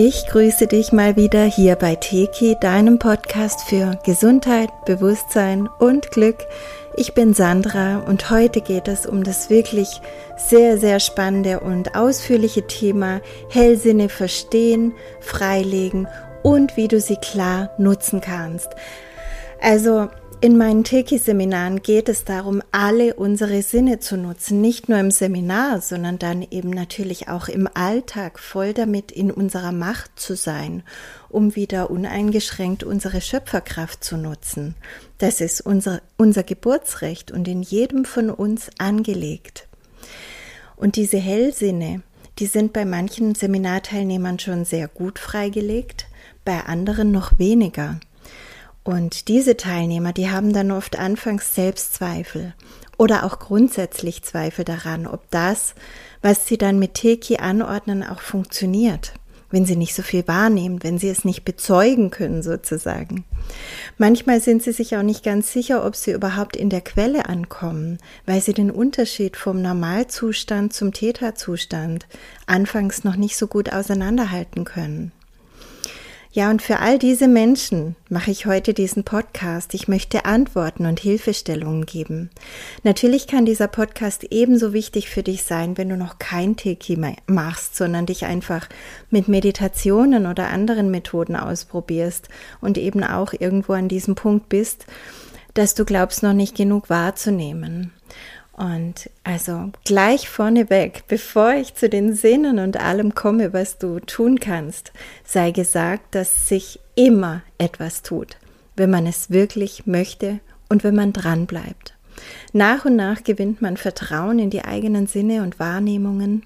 Ich grüße dich mal wieder hier bei Teki, deinem Podcast für Gesundheit, Bewusstsein und Glück. Ich bin Sandra und heute geht es um das wirklich sehr, sehr spannende und ausführliche Thema Hellsinne verstehen, freilegen und wie du sie klar nutzen kannst. Also in meinen Teki-Seminaren geht es darum, alle unsere Sinne zu nutzen, nicht nur im Seminar, sondern dann eben natürlich auch im Alltag voll damit in unserer Macht zu sein, um wieder uneingeschränkt unsere Schöpferkraft zu nutzen. Das ist unser, unser Geburtsrecht und in jedem von uns angelegt. Und diese Hellsinne, die sind bei manchen Seminarteilnehmern schon sehr gut freigelegt, bei anderen noch weniger. Und diese Teilnehmer, die haben dann oft anfangs Selbstzweifel oder auch grundsätzlich Zweifel daran, ob das, was sie dann mit Teki anordnen, auch funktioniert, wenn sie nicht so viel wahrnehmen, wenn sie es nicht bezeugen können sozusagen. Manchmal sind sie sich auch nicht ganz sicher, ob sie überhaupt in der Quelle ankommen, weil sie den Unterschied vom Normalzustand zum Theta-Zustand anfangs noch nicht so gut auseinanderhalten können. Ja, und für all diese Menschen mache ich heute diesen Podcast. Ich möchte Antworten und Hilfestellungen geben. Natürlich kann dieser Podcast ebenso wichtig für dich sein, wenn du noch kein Teki machst, sondern dich einfach mit Meditationen oder anderen Methoden ausprobierst und eben auch irgendwo an diesem Punkt bist, dass du glaubst, noch nicht genug wahrzunehmen. Und also gleich vorneweg, bevor ich zu den Sinnen und allem komme, was du tun kannst, sei gesagt, dass sich immer etwas tut, wenn man es wirklich möchte und wenn man dran bleibt. Nach und nach gewinnt man Vertrauen in die eigenen Sinne und Wahrnehmungen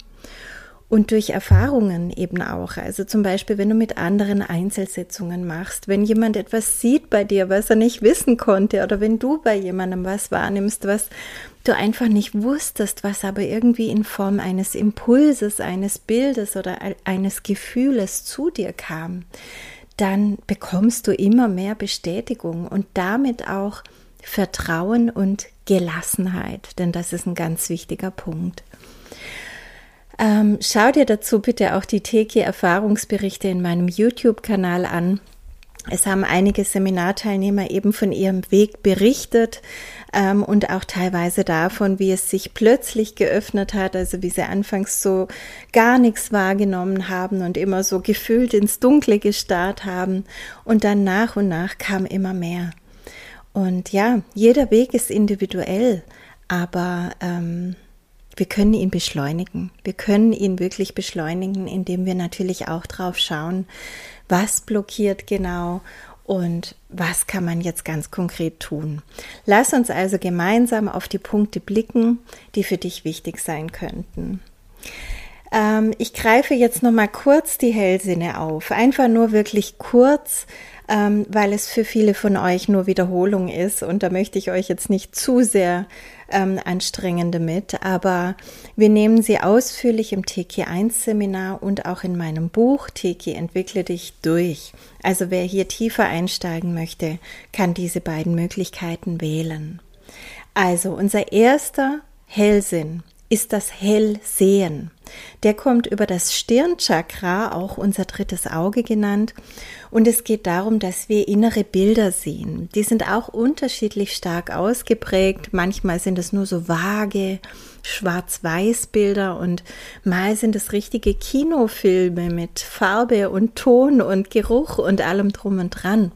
und durch Erfahrungen eben auch. Also zum Beispiel, wenn du mit anderen Einzelsitzungen machst, wenn jemand etwas sieht bei dir, was er nicht wissen konnte, oder wenn du bei jemandem was wahrnimmst, was du einfach nicht wusstest, was aber irgendwie in Form eines Impulses, eines Bildes oder eines Gefühles zu dir kam, dann bekommst du immer mehr Bestätigung und damit auch Vertrauen und Gelassenheit, denn das ist ein ganz wichtiger Punkt. Ähm, schau dir dazu bitte auch die Teki-Erfahrungsberichte in meinem YouTube-Kanal an. Es haben einige Seminarteilnehmer eben von ihrem Weg berichtet ähm, und auch teilweise davon, wie es sich plötzlich geöffnet hat, also wie sie anfangs so gar nichts wahrgenommen haben und immer so gefühlt ins Dunkle gestarrt haben und dann nach und nach kam immer mehr. Und ja, jeder Weg ist individuell, aber ähm, wir können ihn beschleunigen. Wir können ihn wirklich beschleunigen, indem wir natürlich auch drauf schauen, was blockiert genau und was kann man jetzt ganz konkret tun. Lass uns also gemeinsam auf die Punkte blicken, die für dich wichtig sein könnten. Ähm, ich greife jetzt noch mal kurz die Hellsinne auf, einfach nur wirklich kurz, ähm, weil es für viele von euch nur Wiederholung ist und da möchte ich euch jetzt nicht zu sehr ähm, anstrengend damit, aber wir nehmen sie ausführlich im Teki 1 Seminar und auch in meinem Buch Teki entwickle dich durch. Also wer hier tiefer einsteigen möchte, kann diese beiden Möglichkeiten wählen. Also unser erster Hellsinn ist das Hellsehen. Der kommt über das Stirnchakra, auch unser drittes Auge genannt. Und es geht darum, dass wir innere Bilder sehen. Die sind auch unterschiedlich stark ausgeprägt. Manchmal sind es nur so vage Schwarz-Weiß-Bilder und mal sind es richtige Kinofilme mit Farbe und Ton und Geruch und allem drum und dran.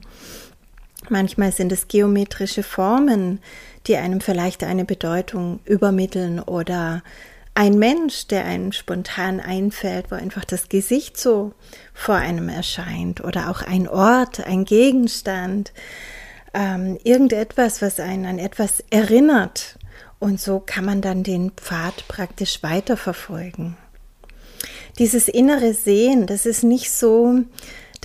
Manchmal sind es geometrische Formen, die einem vielleicht eine Bedeutung übermitteln oder ein Mensch, der einem spontan einfällt, wo einfach das Gesicht so vor einem erscheint oder auch ein Ort, ein Gegenstand, ähm, irgendetwas, was einen an etwas erinnert. Und so kann man dann den Pfad praktisch weiterverfolgen. Dieses innere Sehen, das ist nicht so,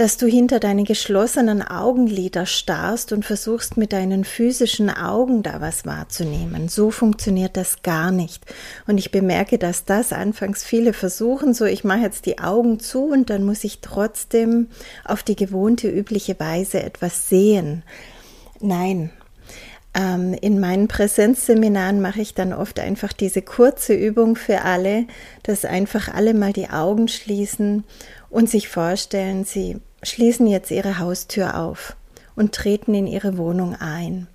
dass du hinter deine geschlossenen Augenlider starrst und versuchst mit deinen physischen Augen da was wahrzunehmen. So funktioniert das gar nicht. Und ich bemerke, dass das anfangs viele versuchen, so ich mache jetzt die Augen zu und dann muss ich trotzdem auf die gewohnte, übliche Weise etwas sehen. Nein, ähm, in meinen Präsenzseminaren mache ich dann oft einfach diese kurze Übung für alle, dass einfach alle mal die Augen schließen und sich vorstellen, sie schließen jetzt ihre Haustür auf und treten in ihre Wohnung ein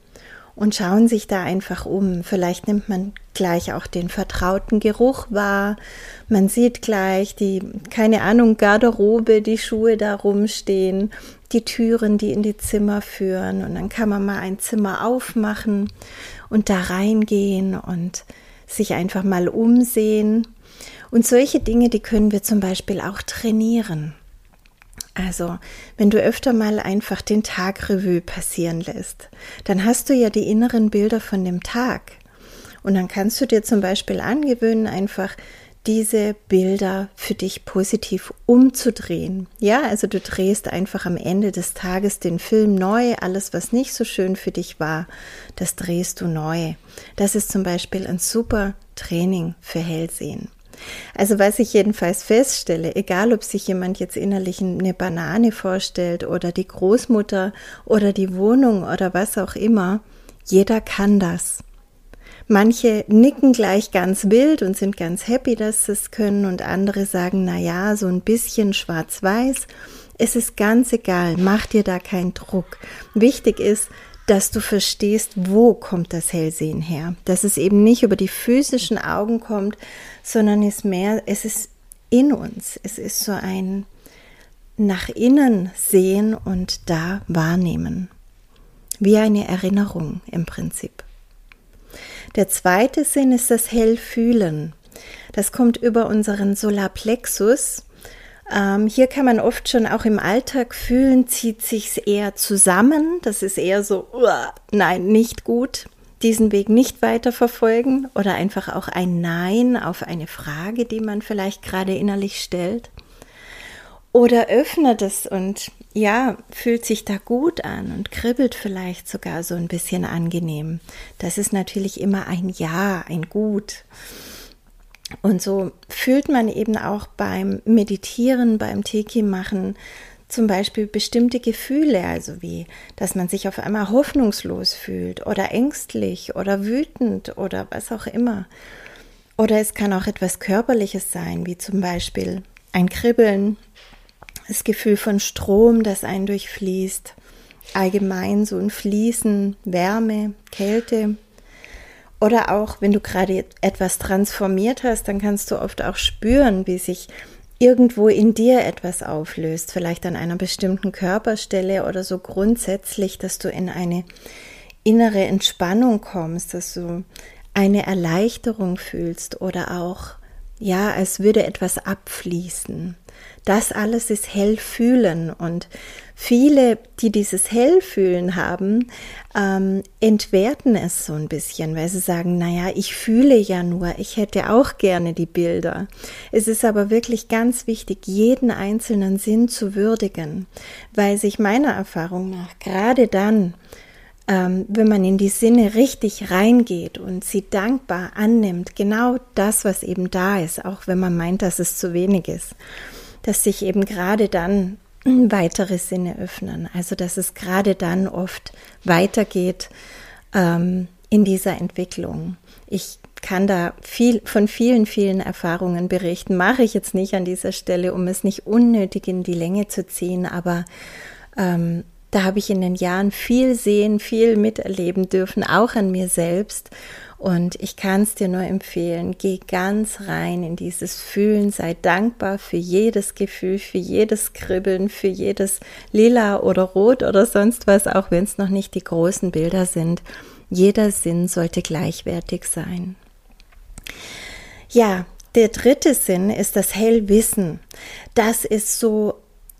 und schauen sich da einfach um. Vielleicht nimmt man gleich auch den vertrauten Geruch wahr. Man sieht gleich die, keine Ahnung, Garderobe, die Schuhe da rumstehen, die Türen, die in die Zimmer führen. Und dann kann man mal ein Zimmer aufmachen und da reingehen und sich einfach mal umsehen. Und solche Dinge, die können wir zum Beispiel auch trainieren. Also, wenn du öfter mal einfach den Tag Revue passieren lässt, dann hast du ja die inneren Bilder von dem Tag. Und dann kannst du dir zum Beispiel angewöhnen, einfach diese Bilder für dich positiv umzudrehen. Ja, also du drehst einfach am Ende des Tages den Film neu. Alles, was nicht so schön für dich war, das drehst du neu. Das ist zum Beispiel ein super Training für Hellsehen. Also was ich jedenfalls feststelle, egal ob sich jemand jetzt innerlich eine Banane vorstellt oder die Großmutter oder die Wohnung oder was auch immer, jeder kann das. Manche nicken gleich ganz wild und sind ganz happy, dass sie es können und andere sagen, na ja, so ein bisschen schwarz-weiß. Es ist ganz egal, mach dir da keinen Druck. Wichtig ist, dass du verstehst, wo kommt das Hellsehen her. Dass es eben nicht über die physischen Augen kommt, sondern es mehr, es ist in uns. Es ist so ein nach innen sehen und da wahrnehmen. Wie eine Erinnerung im Prinzip. Der zweite Sinn ist das Hellfühlen. Das kommt über unseren Solarplexus ähm, hier kann man oft schon auch im Alltag fühlen, zieht sich's eher zusammen. Das ist eher so, uh, nein, nicht gut. Diesen Weg nicht weiter verfolgen oder einfach auch ein Nein auf eine Frage, die man vielleicht gerade innerlich stellt. Oder öffnet es und ja, fühlt sich da gut an und kribbelt vielleicht sogar so ein bisschen angenehm. Das ist natürlich immer ein Ja, ein Gut. Und so fühlt man eben auch beim Meditieren, beim Teki machen zum Beispiel bestimmte Gefühle, also wie, dass man sich auf einmal hoffnungslos fühlt oder ängstlich oder wütend oder was auch immer. Oder es kann auch etwas Körperliches sein, wie zum Beispiel ein Kribbeln, das Gefühl von Strom, das einen durchfließt, allgemein so ein Fließen, Wärme, Kälte, oder auch, wenn du gerade etwas transformiert hast, dann kannst du oft auch spüren, wie sich irgendwo in dir etwas auflöst, vielleicht an einer bestimmten Körperstelle oder so grundsätzlich, dass du in eine innere Entspannung kommst, dass du eine Erleichterung fühlst oder auch, ja, als würde etwas abfließen. Das alles ist Hellfühlen und viele, die dieses Hellfühlen haben, ähm, entwerten es so ein bisschen, weil sie sagen, naja, ich fühle ja nur, ich hätte auch gerne die Bilder. Es ist aber wirklich ganz wichtig, jeden einzelnen Sinn zu würdigen, weil sich meiner Erfahrung nach gerade dann, ähm, wenn man in die Sinne richtig reingeht und sie dankbar annimmt, genau das, was eben da ist, auch wenn man meint, dass es zu wenig ist dass sich eben gerade dann weitere Sinne öffnen. Also dass es gerade dann oft weitergeht ähm, in dieser Entwicklung. Ich kann da viel von vielen, vielen Erfahrungen berichten. Mache ich jetzt nicht an dieser Stelle, um es nicht unnötig in die Länge zu ziehen, aber ähm, da habe ich in den Jahren viel sehen, viel miterleben dürfen, auch an mir selbst. Und ich kann es dir nur empfehlen, geh ganz rein in dieses Fühlen, sei dankbar für jedes Gefühl, für jedes Kribbeln, für jedes Lila oder Rot oder sonst was, auch wenn es noch nicht die großen Bilder sind. Jeder Sinn sollte gleichwertig sein. Ja, der dritte Sinn ist das Hellwissen. Das ist so,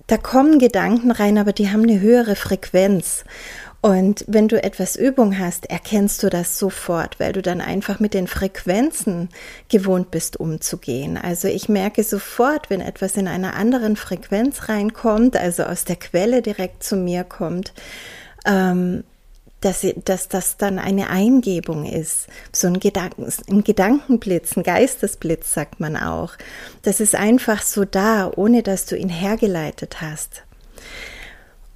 da kommen Gedanken rein, aber die haben eine höhere Frequenz. Und wenn du etwas Übung hast, erkennst du das sofort, weil du dann einfach mit den Frequenzen gewohnt bist umzugehen. Also ich merke sofort, wenn etwas in einer anderen Frequenz reinkommt, also aus der Quelle direkt zu mir kommt, ähm, dass, dass das dann eine Eingebung ist, so ein, Gedanken, ein Gedankenblitz, ein Geistesblitz, sagt man auch. Das ist einfach so da, ohne dass du ihn hergeleitet hast.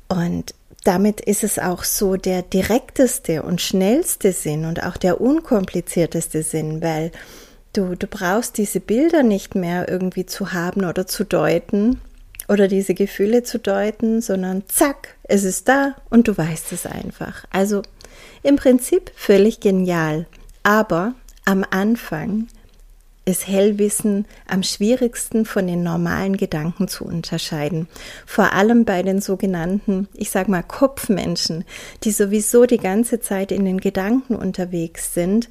Und damit ist es auch so der direkteste und schnellste Sinn und auch der unkomplizierteste Sinn, weil du, du brauchst diese Bilder nicht mehr irgendwie zu haben oder zu deuten oder diese Gefühle zu deuten, sondern zack, es ist da und du weißt es einfach. Also im Prinzip völlig genial. Aber am Anfang ist Hellwissen am schwierigsten von den normalen Gedanken zu unterscheiden. Vor allem bei den sogenannten, ich sag mal, Kopfmenschen, die sowieso die ganze Zeit in den Gedanken unterwegs sind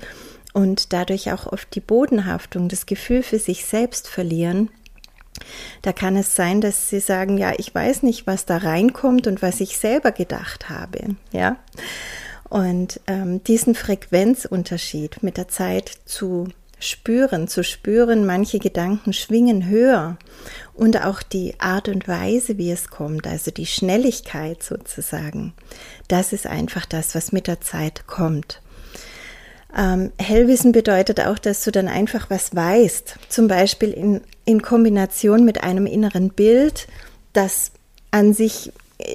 und dadurch auch oft die Bodenhaftung, das Gefühl für sich selbst verlieren. Da kann es sein, dass sie sagen, ja, ich weiß nicht, was da reinkommt und was ich selber gedacht habe, ja. Und ähm, diesen Frequenzunterschied mit der Zeit zu spüren, zu spüren, manche Gedanken schwingen höher und auch die Art und Weise, wie es kommt, also die Schnelligkeit sozusagen, das ist einfach das, was mit der Zeit kommt. Ähm, Hellwissen bedeutet auch, dass du dann einfach was weißt, zum Beispiel in, in Kombination mit einem inneren Bild, das an sich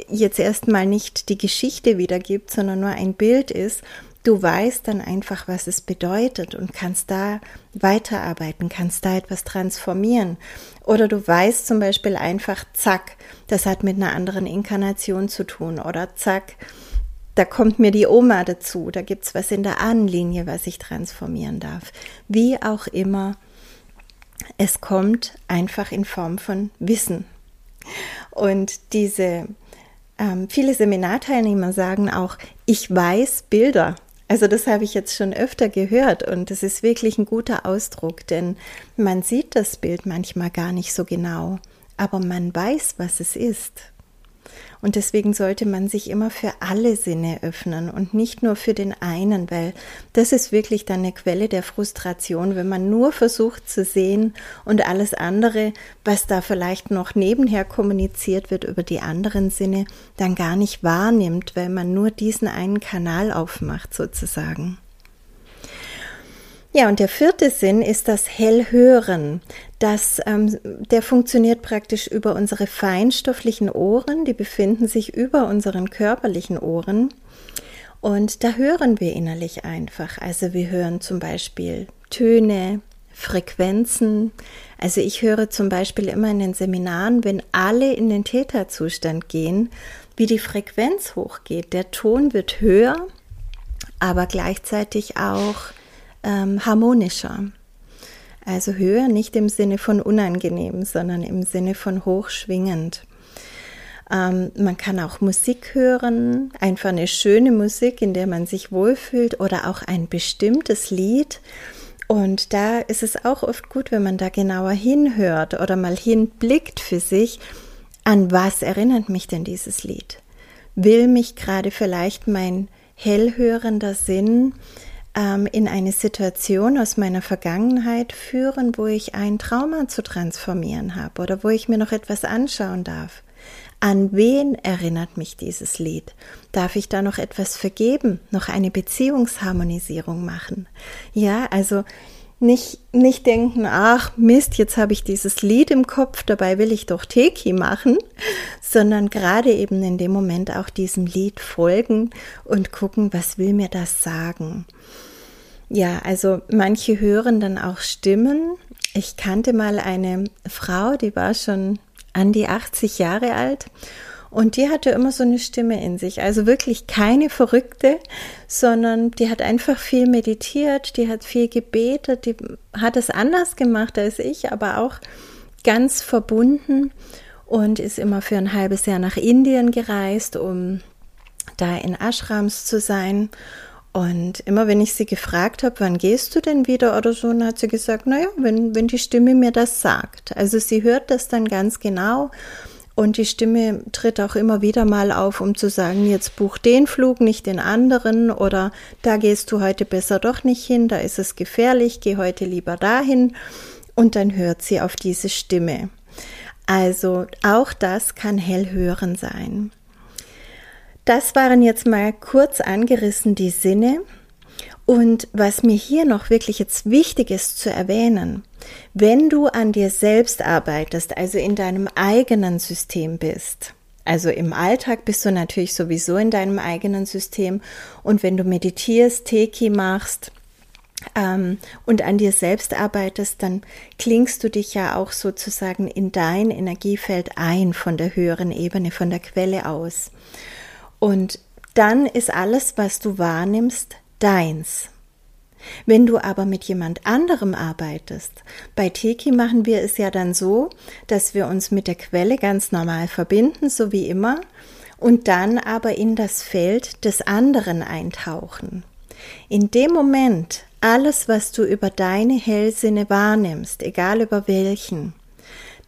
jetzt erstmal nicht die Geschichte wiedergibt, sondern nur ein Bild ist du weißt dann einfach, was es bedeutet und kannst da weiterarbeiten, kannst da etwas transformieren. Oder du weißt zum Beispiel einfach, zack, das hat mit einer anderen Inkarnation zu tun. Oder zack, da kommt mir die Oma dazu, da gibt's was in der Ahnenlinie, was ich transformieren darf. Wie auch immer, es kommt einfach in Form von Wissen. Und diese ähm, viele Seminarteilnehmer sagen auch, ich weiß Bilder. Also das habe ich jetzt schon öfter gehört und das ist wirklich ein guter Ausdruck, denn man sieht das Bild manchmal gar nicht so genau, aber man weiß, was es ist. Und deswegen sollte man sich immer für alle Sinne öffnen und nicht nur für den einen, weil das ist wirklich dann eine Quelle der Frustration, wenn man nur versucht zu sehen und alles andere, was da vielleicht noch nebenher kommuniziert wird über die anderen Sinne, dann gar nicht wahrnimmt, weil man nur diesen einen Kanal aufmacht sozusagen. Ja, und der vierte Sinn ist das Hellhören. Das, ähm, der funktioniert praktisch über unsere feinstofflichen Ohren, die befinden sich über unseren körperlichen Ohren. Und da hören wir innerlich einfach. Also wir hören zum Beispiel Töne, Frequenzen. Also ich höre zum Beispiel immer in den Seminaren, wenn alle in den Täterzustand gehen, wie die Frequenz hochgeht. Der Ton wird höher, aber gleichzeitig auch ähm, harmonischer. Also höher nicht im Sinne von unangenehm, sondern im Sinne von hochschwingend. Ähm, man kann auch Musik hören, einfach eine schöne Musik, in der man sich wohlfühlt oder auch ein bestimmtes Lied. Und da ist es auch oft gut, wenn man da genauer hinhört oder mal hinblickt für sich, an was erinnert mich denn dieses Lied? Will mich gerade vielleicht mein hellhörender Sinn ähm, in eine Situation aus meiner Vergangenheit führen, wo ich ein Trauma zu transformieren habe oder wo ich mir noch etwas anschauen darf. An wen erinnert mich dieses Lied? Darf ich da noch etwas vergeben, noch eine Beziehungsharmonisierung machen? Ja, also nicht, nicht denken, ach Mist, jetzt habe ich dieses Lied im Kopf, dabei will ich doch Teki machen, sondern gerade eben in dem Moment auch diesem Lied folgen und gucken, was will mir das sagen. Ja, also manche hören dann auch Stimmen. Ich kannte mal eine Frau, die war schon an die 80 Jahre alt und die hatte immer so eine Stimme in sich. Also wirklich keine Verrückte, sondern die hat einfach viel meditiert, die hat viel gebetet, die hat es anders gemacht als ich, aber auch ganz verbunden und ist immer für ein halbes Jahr nach Indien gereist, um da in Ashrams zu sein und immer wenn ich sie gefragt habe, wann gehst du denn wieder oder so, dann hat sie gesagt, naja, wenn, wenn die Stimme mir das sagt. Also sie hört das dann ganz genau Und die Stimme tritt auch immer wieder mal auf, um zu sagen, jetzt buch den Flug, nicht den anderen oder da gehst du heute besser doch nicht hin, da ist es gefährlich, geh heute lieber dahin. Und dann hört sie auf diese Stimme. Also auch das kann hellhören sein. Das waren jetzt mal kurz angerissen die Sinne. Und was mir hier noch wirklich jetzt wichtig ist zu erwähnen, wenn du an dir selbst arbeitest, also in deinem eigenen System bist, also im Alltag bist du natürlich sowieso in deinem eigenen System und wenn du meditierst, Teki machst ähm, und an dir selbst arbeitest, dann klingst du dich ja auch sozusagen in dein Energiefeld ein von der höheren Ebene, von der Quelle aus. Und dann ist alles, was du wahrnimmst, deins. Wenn du aber mit jemand anderem arbeitest, bei Teki machen wir es ja dann so, dass wir uns mit der Quelle ganz normal verbinden, so wie immer, und dann aber in das Feld des anderen eintauchen. In dem Moment, alles, was du über deine Hellsinne wahrnimmst, egal über welchen,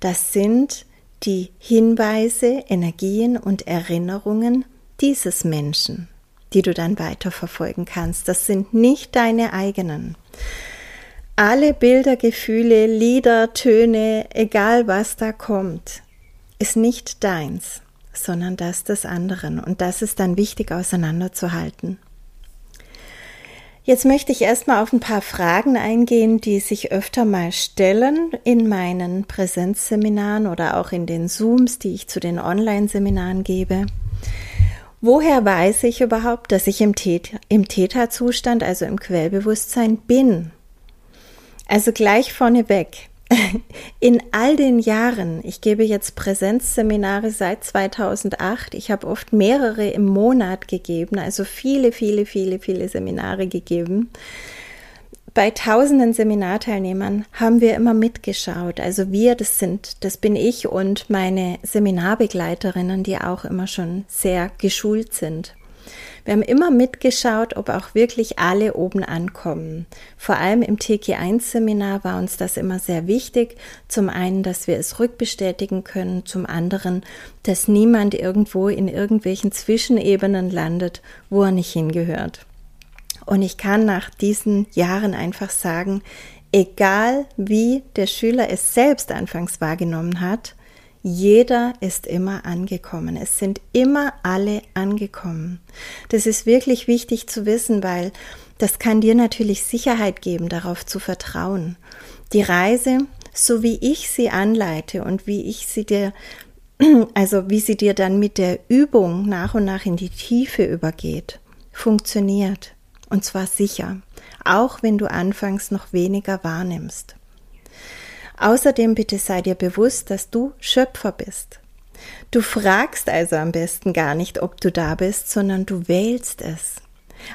das sind die Hinweise, Energien und Erinnerungen dieses Menschen die du dann weiterverfolgen kannst. Das sind nicht deine eigenen. Alle Bilder, Gefühle, Lieder, Töne, egal was da kommt, ist nicht deins, sondern das des anderen. Und das ist dann wichtig auseinanderzuhalten. Jetzt möchte ich erstmal auf ein paar Fragen eingehen, die sich öfter mal stellen in meinen Präsenzseminaren oder auch in den Zooms, die ich zu den Online-Seminaren gebe. Woher weiß ich überhaupt, dass ich im, Theta, im Theta-Zustand, also im Quellbewusstsein bin? Also gleich vorneweg. In all den Jahren, ich gebe jetzt Präsenzseminare seit 2008, ich habe oft mehrere im Monat gegeben, also viele, viele, viele, viele Seminare gegeben bei tausenden Seminarteilnehmern haben wir immer mitgeschaut. Also wir, das sind, das bin ich und meine Seminarbegleiterinnen, die auch immer schon sehr geschult sind. Wir haben immer mitgeschaut, ob auch wirklich alle oben ankommen. Vor allem im TG1-Seminar war uns das immer sehr wichtig. Zum einen, dass wir es rückbestätigen können, zum anderen, dass niemand irgendwo in irgendwelchen Zwischenebenen landet, wo er nicht hingehört. Und ich kann nach diesen Jahren einfach sagen, egal wie der Schüler es selbst anfangs wahrgenommen hat, jeder ist immer angekommen. Es sind immer alle angekommen. Das ist wirklich wichtig zu wissen, weil das kann dir natürlich Sicherheit geben, darauf zu vertrauen. Die Reise, so wie ich sie anleite und wie ich sie dir, also wie sie dir dann mit der Übung nach und nach in die Tiefe übergeht, funktioniert. Und zwar sicher, auch wenn du anfangs noch weniger wahrnimmst. Außerdem bitte sei dir bewusst, dass du Schöpfer bist. Du fragst also am besten gar nicht, ob du da bist, sondern du wählst es.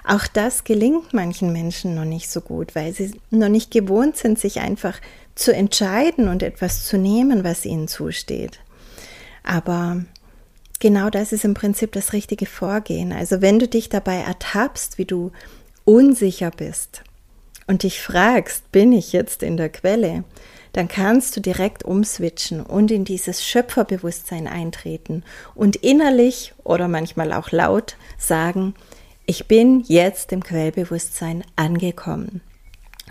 Auch das gelingt manchen Menschen noch nicht so gut, weil sie noch nicht gewohnt sind, sich einfach zu entscheiden und etwas zu nehmen, was ihnen zusteht. Aber genau das ist im Prinzip das richtige Vorgehen. Also wenn du dich dabei ertappst, wie du unsicher bist und dich fragst, bin ich jetzt in der Quelle, dann kannst du direkt umswitchen und in dieses Schöpferbewusstsein eintreten und innerlich oder manchmal auch laut sagen, ich bin jetzt im Quellbewusstsein angekommen.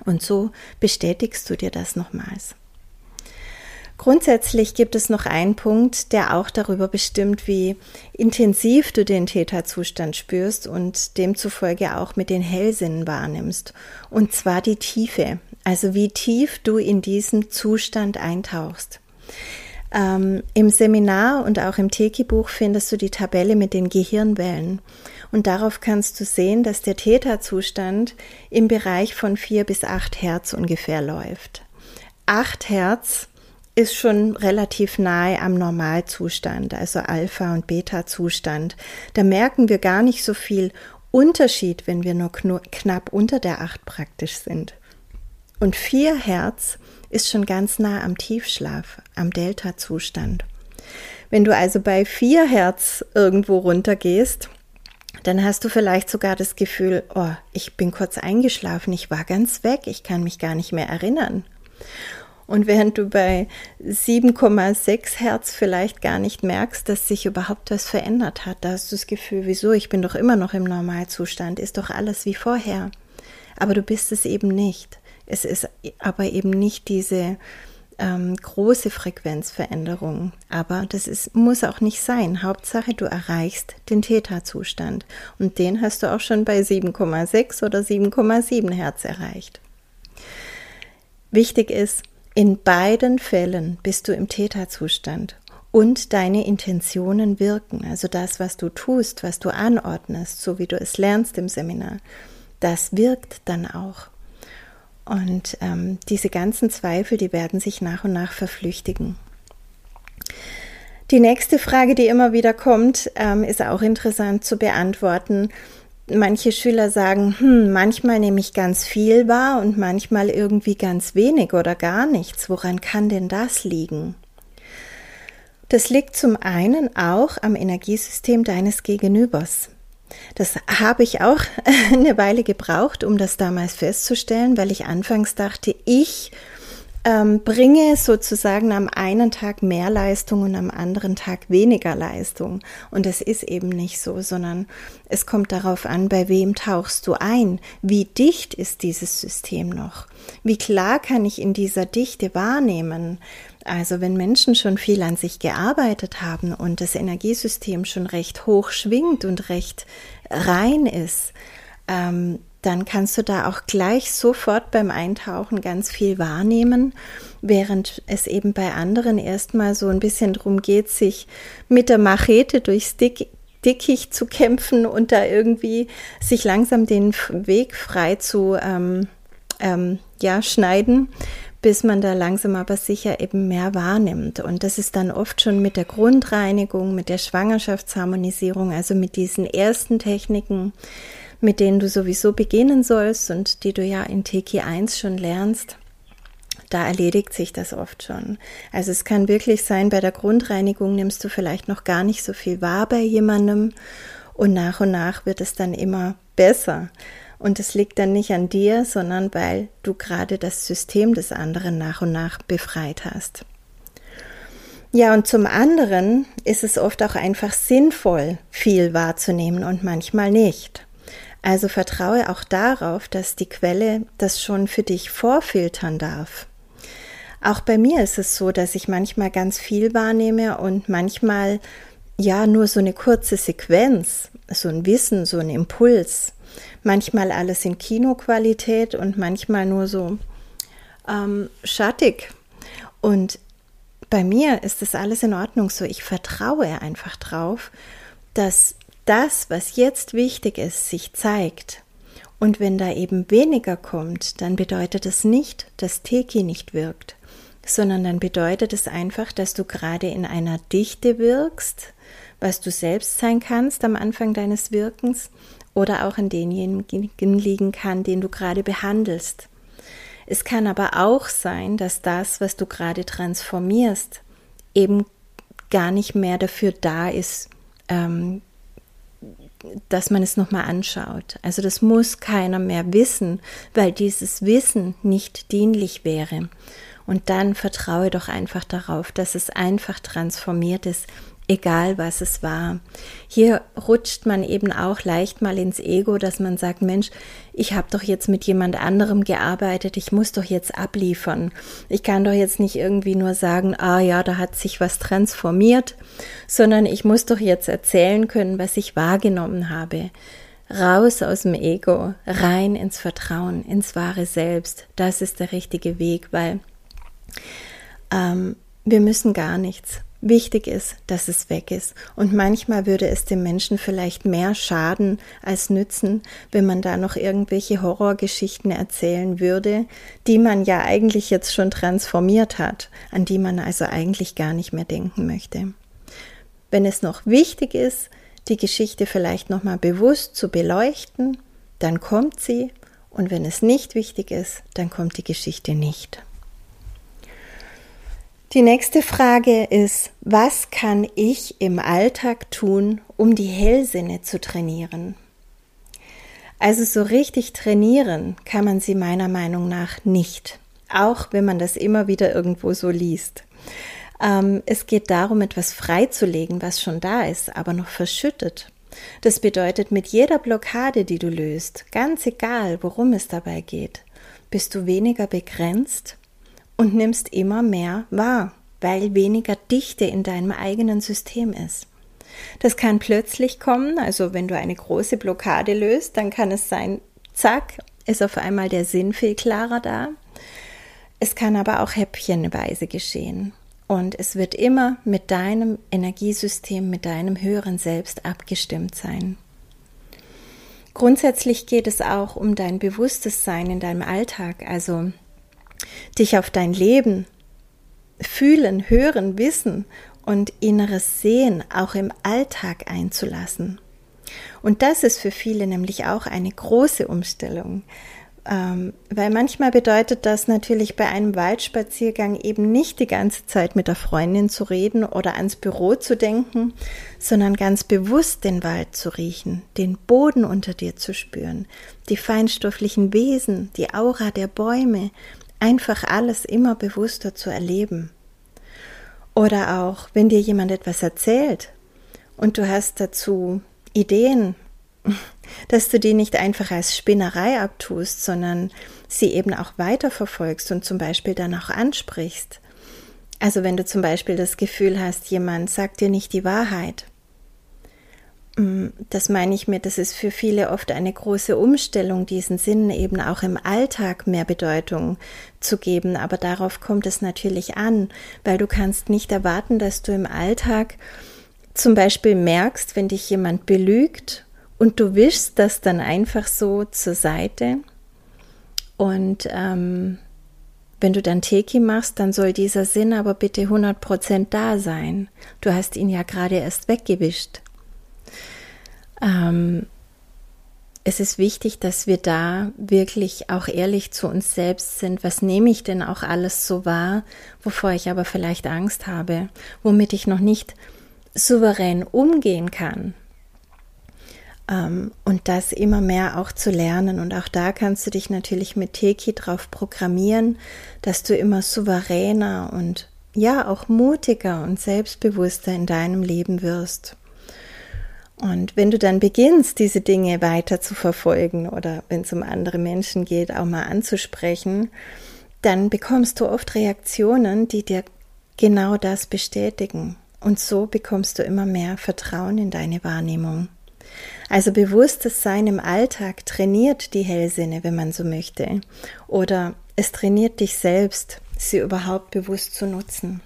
Und so bestätigst du dir das nochmals. Grundsätzlich gibt es noch einen Punkt, der auch darüber bestimmt, wie intensiv du den Täterzustand spürst und demzufolge auch mit den Hellsinnen wahrnimmst. Und zwar die Tiefe, also wie tief du in diesen Zustand eintauchst. Ähm, Im Seminar und auch im Teki-Buch findest du die Tabelle mit den Gehirnwellen. Und darauf kannst du sehen, dass der Täterzustand im Bereich von vier bis acht Hertz ungefähr läuft. Acht Hertz ist schon relativ nahe am Normalzustand, also Alpha- und Beta-Zustand. Da merken wir gar nicht so viel Unterschied, wenn wir nur knapp unter der 8 praktisch sind. Und 4 Hertz ist schon ganz nah am Tiefschlaf, am Delta-Zustand. Wenn du also bei 4 Hertz irgendwo runtergehst, dann hast du vielleicht sogar das Gefühl, oh, ich bin kurz eingeschlafen, ich war ganz weg, ich kann mich gar nicht mehr erinnern. Und während du bei 7,6 Hertz vielleicht gar nicht merkst, dass sich überhaupt was verändert hat, da hast du das Gefühl, wieso, ich bin doch immer noch im Normalzustand, ist doch alles wie vorher. Aber du bist es eben nicht. Es ist aber eben nicht diese ähm, große Frequenzveränderung. Aber das ist, muss auch nicht sein. Hauptsache, du erreichst den Theta-Zustand. Und den hast du auch schon bei 7,6 oder 7,7 Hertz erreicht. Wichtig ist, in beiden Fällen bist du im Theta-Zustand und deine Intentionen wirken. Also das, was du tust, was du anordnest, so wie du es lernst im Seminar, das wirkt dann auch. Und ähm, diese ganzen Zweifel, die werden sich nach und nach verflüchtigen. Die nächste Frage, die immer wieder kommt, ähm, ist auch interessant zu beantworten. Manche Schüler sagen, hm, manchmal nehme ich ganz viel wahr und manchmal irgendwie ganz wenig oder gar nichts. Woran kann denn das liegen? Das liegt zum einen auch am Energiesystem deines Gegenübers. Das habe ich auch eine Weile gebraucht, um das damals festzustellen, weil ich anfangs dachte, ich ähm, bringe sozusagen am einen Tag mehr Leistung und am anderen Tag weniger Leistung. Und es ist eben nicht so, sondern es kommt darauf an, bei wem tauchst du ein? Wie dicht ist dieses System noch? Wie klar kann ich in dieser Dichte wahrnehmen? Also wenn Menschen schon viel an sich gearbeitet haben und das Energiesystem schon recht hoch schwingt und recht rein ist, ähm, dann kannst du da auch gleich sofort beim Eintauchen ganz viel wahrnehmen, während es eben bei anderen erstmal so ein bisschen darum geht, sich mit der Machete durchs Dick Dickicht zu kämpfen und da irgendwie sich langsam den Weg frei zu ähm, ähm, ja, schneiden, bis man da langsam aber sicher eben mehr wahrnimmt. Und das ist dann oft schon mit der Grundreinigung, mit der Schwangerschaftsharmonisierung, also mit diesen ersten Techniken, mit denen du sowieso beginnen sollst und die du ja in Teki 1 schon lernst. Da erledigt sich das oft schon. Also es kann wirklich sein, bei der Grundreinigung nimmst du vielleicht noch gar nicht so viel wahr bei jemandem und nach und nach wird es dann immer besser. Und es liegt dann nicht an dir, sondern weil du gerade das System des anderen nach und nach befreit hast. Ja, und zum anderen ist es oft auch einfach sinnvoll, viel wahrzunehmen und manchmal nicht. Also vertraue auch darauf, dass die Quelle das schon für dich vorfiltern darf. Auch bei mir ist es so, dass ich manchmal ganz viel wahrnehme und manchmal ja nur so eine kurze Sequenz, so ein Wissen, so ein Impuls manchmal alles in Kinoqualität und manchmal nur so ähm, schattig. Und bei mir ist das alles in Ordnung so. Ich vertraue einfach drauf, dass das, was jetzt wichtig ist, sich zeigt. Und wenn da eben weniger kommt, dann bedeutet es nicht, dass Teki nicht wirkt, sondern dann bedeutet es einfach, dass du gerade in einer Dichte wirkst, was du selbst sein kannst am Anfang deines Wirkens oder auch an denjenigen liegen kann, den du gerade behandelst. Es kann aber auch sein, dass das, was du gerade transformierst, eben gar nicht mehr dafür da ist, ähm, dass man es nochmal anschaut. Also das muss keiner mehr wissen, weil dieses Wissen nicht dienlich wäre. Und dann vertraue doch einfach darauf, dass es einfach transformiert ist egal was es war. Hier rutscht man eben auch leicht mal ins Ego, dass man sagt, Mensch, ich habe doch jetzt mit jemand anderem gearbeitet, ich muss doch jetzt abliefern. Ich kann doch jetzt nicht irgendwie nur sagen, ah ja, da hat sich was transformiert, sondern ich muss doch jetzt erzählen können, was ich wahrgenommen habe. Raus aus dem Ego, rein ins Vertrauen, ins wahre Selbst. Das ist der richtige Weg, weil ähm, wir müssen gar nichts. Wichtig ist, dass es weg ist. Und manchmal würde es dem Menschen vielleicht mehr schaden als nützen, wenn man da noch irgendwelche Horrorgeschichten erzählen würde, die man ja eigentlich jetzt schon transformiert hat, an die man also eigentlich gar nicht mehr denken möchte. Wenn es noch wichtig ist, die Geschichte vielleicht nochmal bewusst zu beleuchten, dann kommt sie. Und wenn es nicht wichtig ist, dann kommt die Geschichte nicht. Die nächste Frage ist, was kann ich im Alltag tun, um die Hellsinne zu trainieren? Also so richtig trainieren kann man sie meiner Meinung nach nicht. auch wenn man das immer wieder irgendwo so liest. Ähm, es geht darum, etwas freizulegen, was schon da ist, aber noch verschüttet. Das bedeutet, mit jeder Blockade, die du löst, ganz egal, worum es dabei geht, bist du weniger begrenzt und nimmst immer mehr wahr, weil weniger Dichte in deinem eigenen System ist. Das kann plötzlich kommen, also wenn du eine große Blockade löst, dann kann es sein, zack, ist auf einmal der Sinn viel klarer da. Es kann aber auch häppchenweise geschehen. Und es wird immer mit deinem Energiesystem, mit deinem höheren Selbst abgestimmt sein. Grundsätzlich geht es auch um dein bewusstes Sein in deinem Alltag, also dich auf dein Leben fühlen, hören, wissen und inneres Sehen auch im Alltag einzulassen. Und das ist für viele nämlich auch eine große Umstellung, ähm, weil manchmal bedeutet das natürlich bei einem Waldspaziergang eben nicht die ganze Zeit mit der Freundin zu reden oder ans Büro zu denken, sondern ganz bewusst den Wald zu riechen, den Boden unter dir zu spüren, die feinstofflichen Wesen, die Aura der Bäume, einfach alles immer bewusster zu erleben. Oder auch, wenn dir jemand etwas erzählt und du hast dazu Ideen, dass du die nicht einfach als Spinnerei abtust, sondern sie eben auch weiterverfolgst und zum Beispiel dann auch ansprichst. Also wenn du zum Beispiel das Gefühl hast, jemand sagt dir nicht die Wahrheit. Mm, das meine ich mir, das ist für viele oft eine große Umstellung, diesen Sinn eben auch im Alltag mehr Bedeutung zu geben. Aber darauf kommt es natürlich an, weil du kannst nicht erwarten, dass du im Alltag zum Beispiel merkst, wenn dich jemand belügt und du wischst das dann einfach so zur Seite. Und ähm, wenn du dann Teki machst, dann soll dieser Sinn aber bitte 100% da sein. Du hast ihn ja gerade erst weggewischt. Ähm, es ist wichtig, dass wir da wirklich auch ehrlich zu uns selbst sind. Was nehme ich denn auch alles so wahr, wovor ich aber vielleicht Angst habe, womit ich noch nicht souverän umgehen kann? Ähm, und das immer mehr auch zu lernen. Und auch da kannst du dich natürlich mit Teki drauf programmieren, dass du immer souveräner und ja auch mutiger und selbstbewusster in deinem Leben wirst. Und wenn du dann beginnst, diese Dinge weiter zu verfolgen oder wenn es um andere Menschen geht, auch mal anzusprechen, dann bekommst du oft Reaktionen, die dir genau das bestätigen. Und so bekommst du immer mehr Vertrauen in deine Wahrnehmung. Also bewusstes Sein im Alltag trainiert die Hellsinne, wenn man so möchte. Oder es trainiert dich selbst, sie überhaupt bewusst zu nutzen.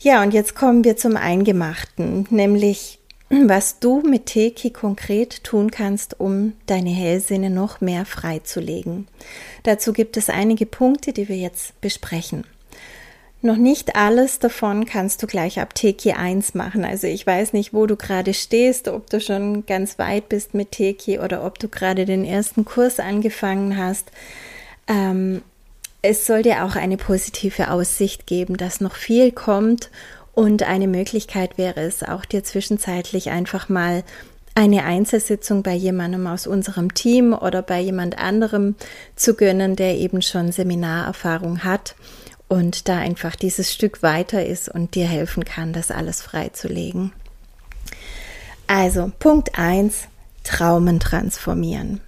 Ja, und jetzt kommen wir zum Eingemachten, nämlich was du mit Teki konkret tun kannst, um deine Hellsinne noch mehr freizulegen. Dazu gibt es einige Punkte, die wir jetzt besprechen. Noch nicht alles davon kannst du gleich ab Teki 1 machen. Also ich weiß nicht, wo du gerade stehst, ob du schon ganz weit bist mit Teki oder ob du gerade den ersten Kurs angefangen hast. Ähm, es soll dir auch eine positive Aussicht geben, dass noch viel kommt und eine Möglichkeit wäre es auch dir zwischenzeitlich einfach mal eine Einzelsitzung bei jemandem aus unserem Team oder bei jemand anderem zu gönnen, der eben schon Seminarerfahrung hat und da einfach dieses Stück weiter ist und dir helfen kann, das alles freizulegen. Also Punkt 1, Traumen transformieren.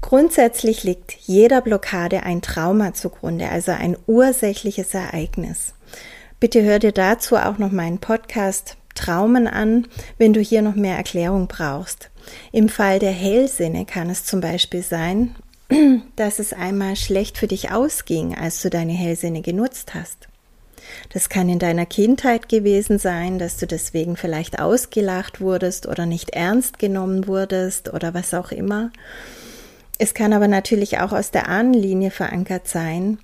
Grundsätzlich liegt jeder Blockade ein Trauma zugrunde, also ein ursächliches Ereignis. Bitte hör dir dazu auch noch meinen Podcast Traumen an, wenn du hier noch mehr Erklärung brauchst. Im Fall der Hellsinne kann es zum Beispiel sein, dass es einmal schlecht für dich ausging, als du deine Hellsinne genutzt hast. Das kann in deiner Kindheit gewesen sein, dass du deswegen vielleicht ausgelacht wurdest oder nicht ernst genommen wurdest oder was auch immer. Es kann aber natürlich auch aus der Ahnenlinie verankert sein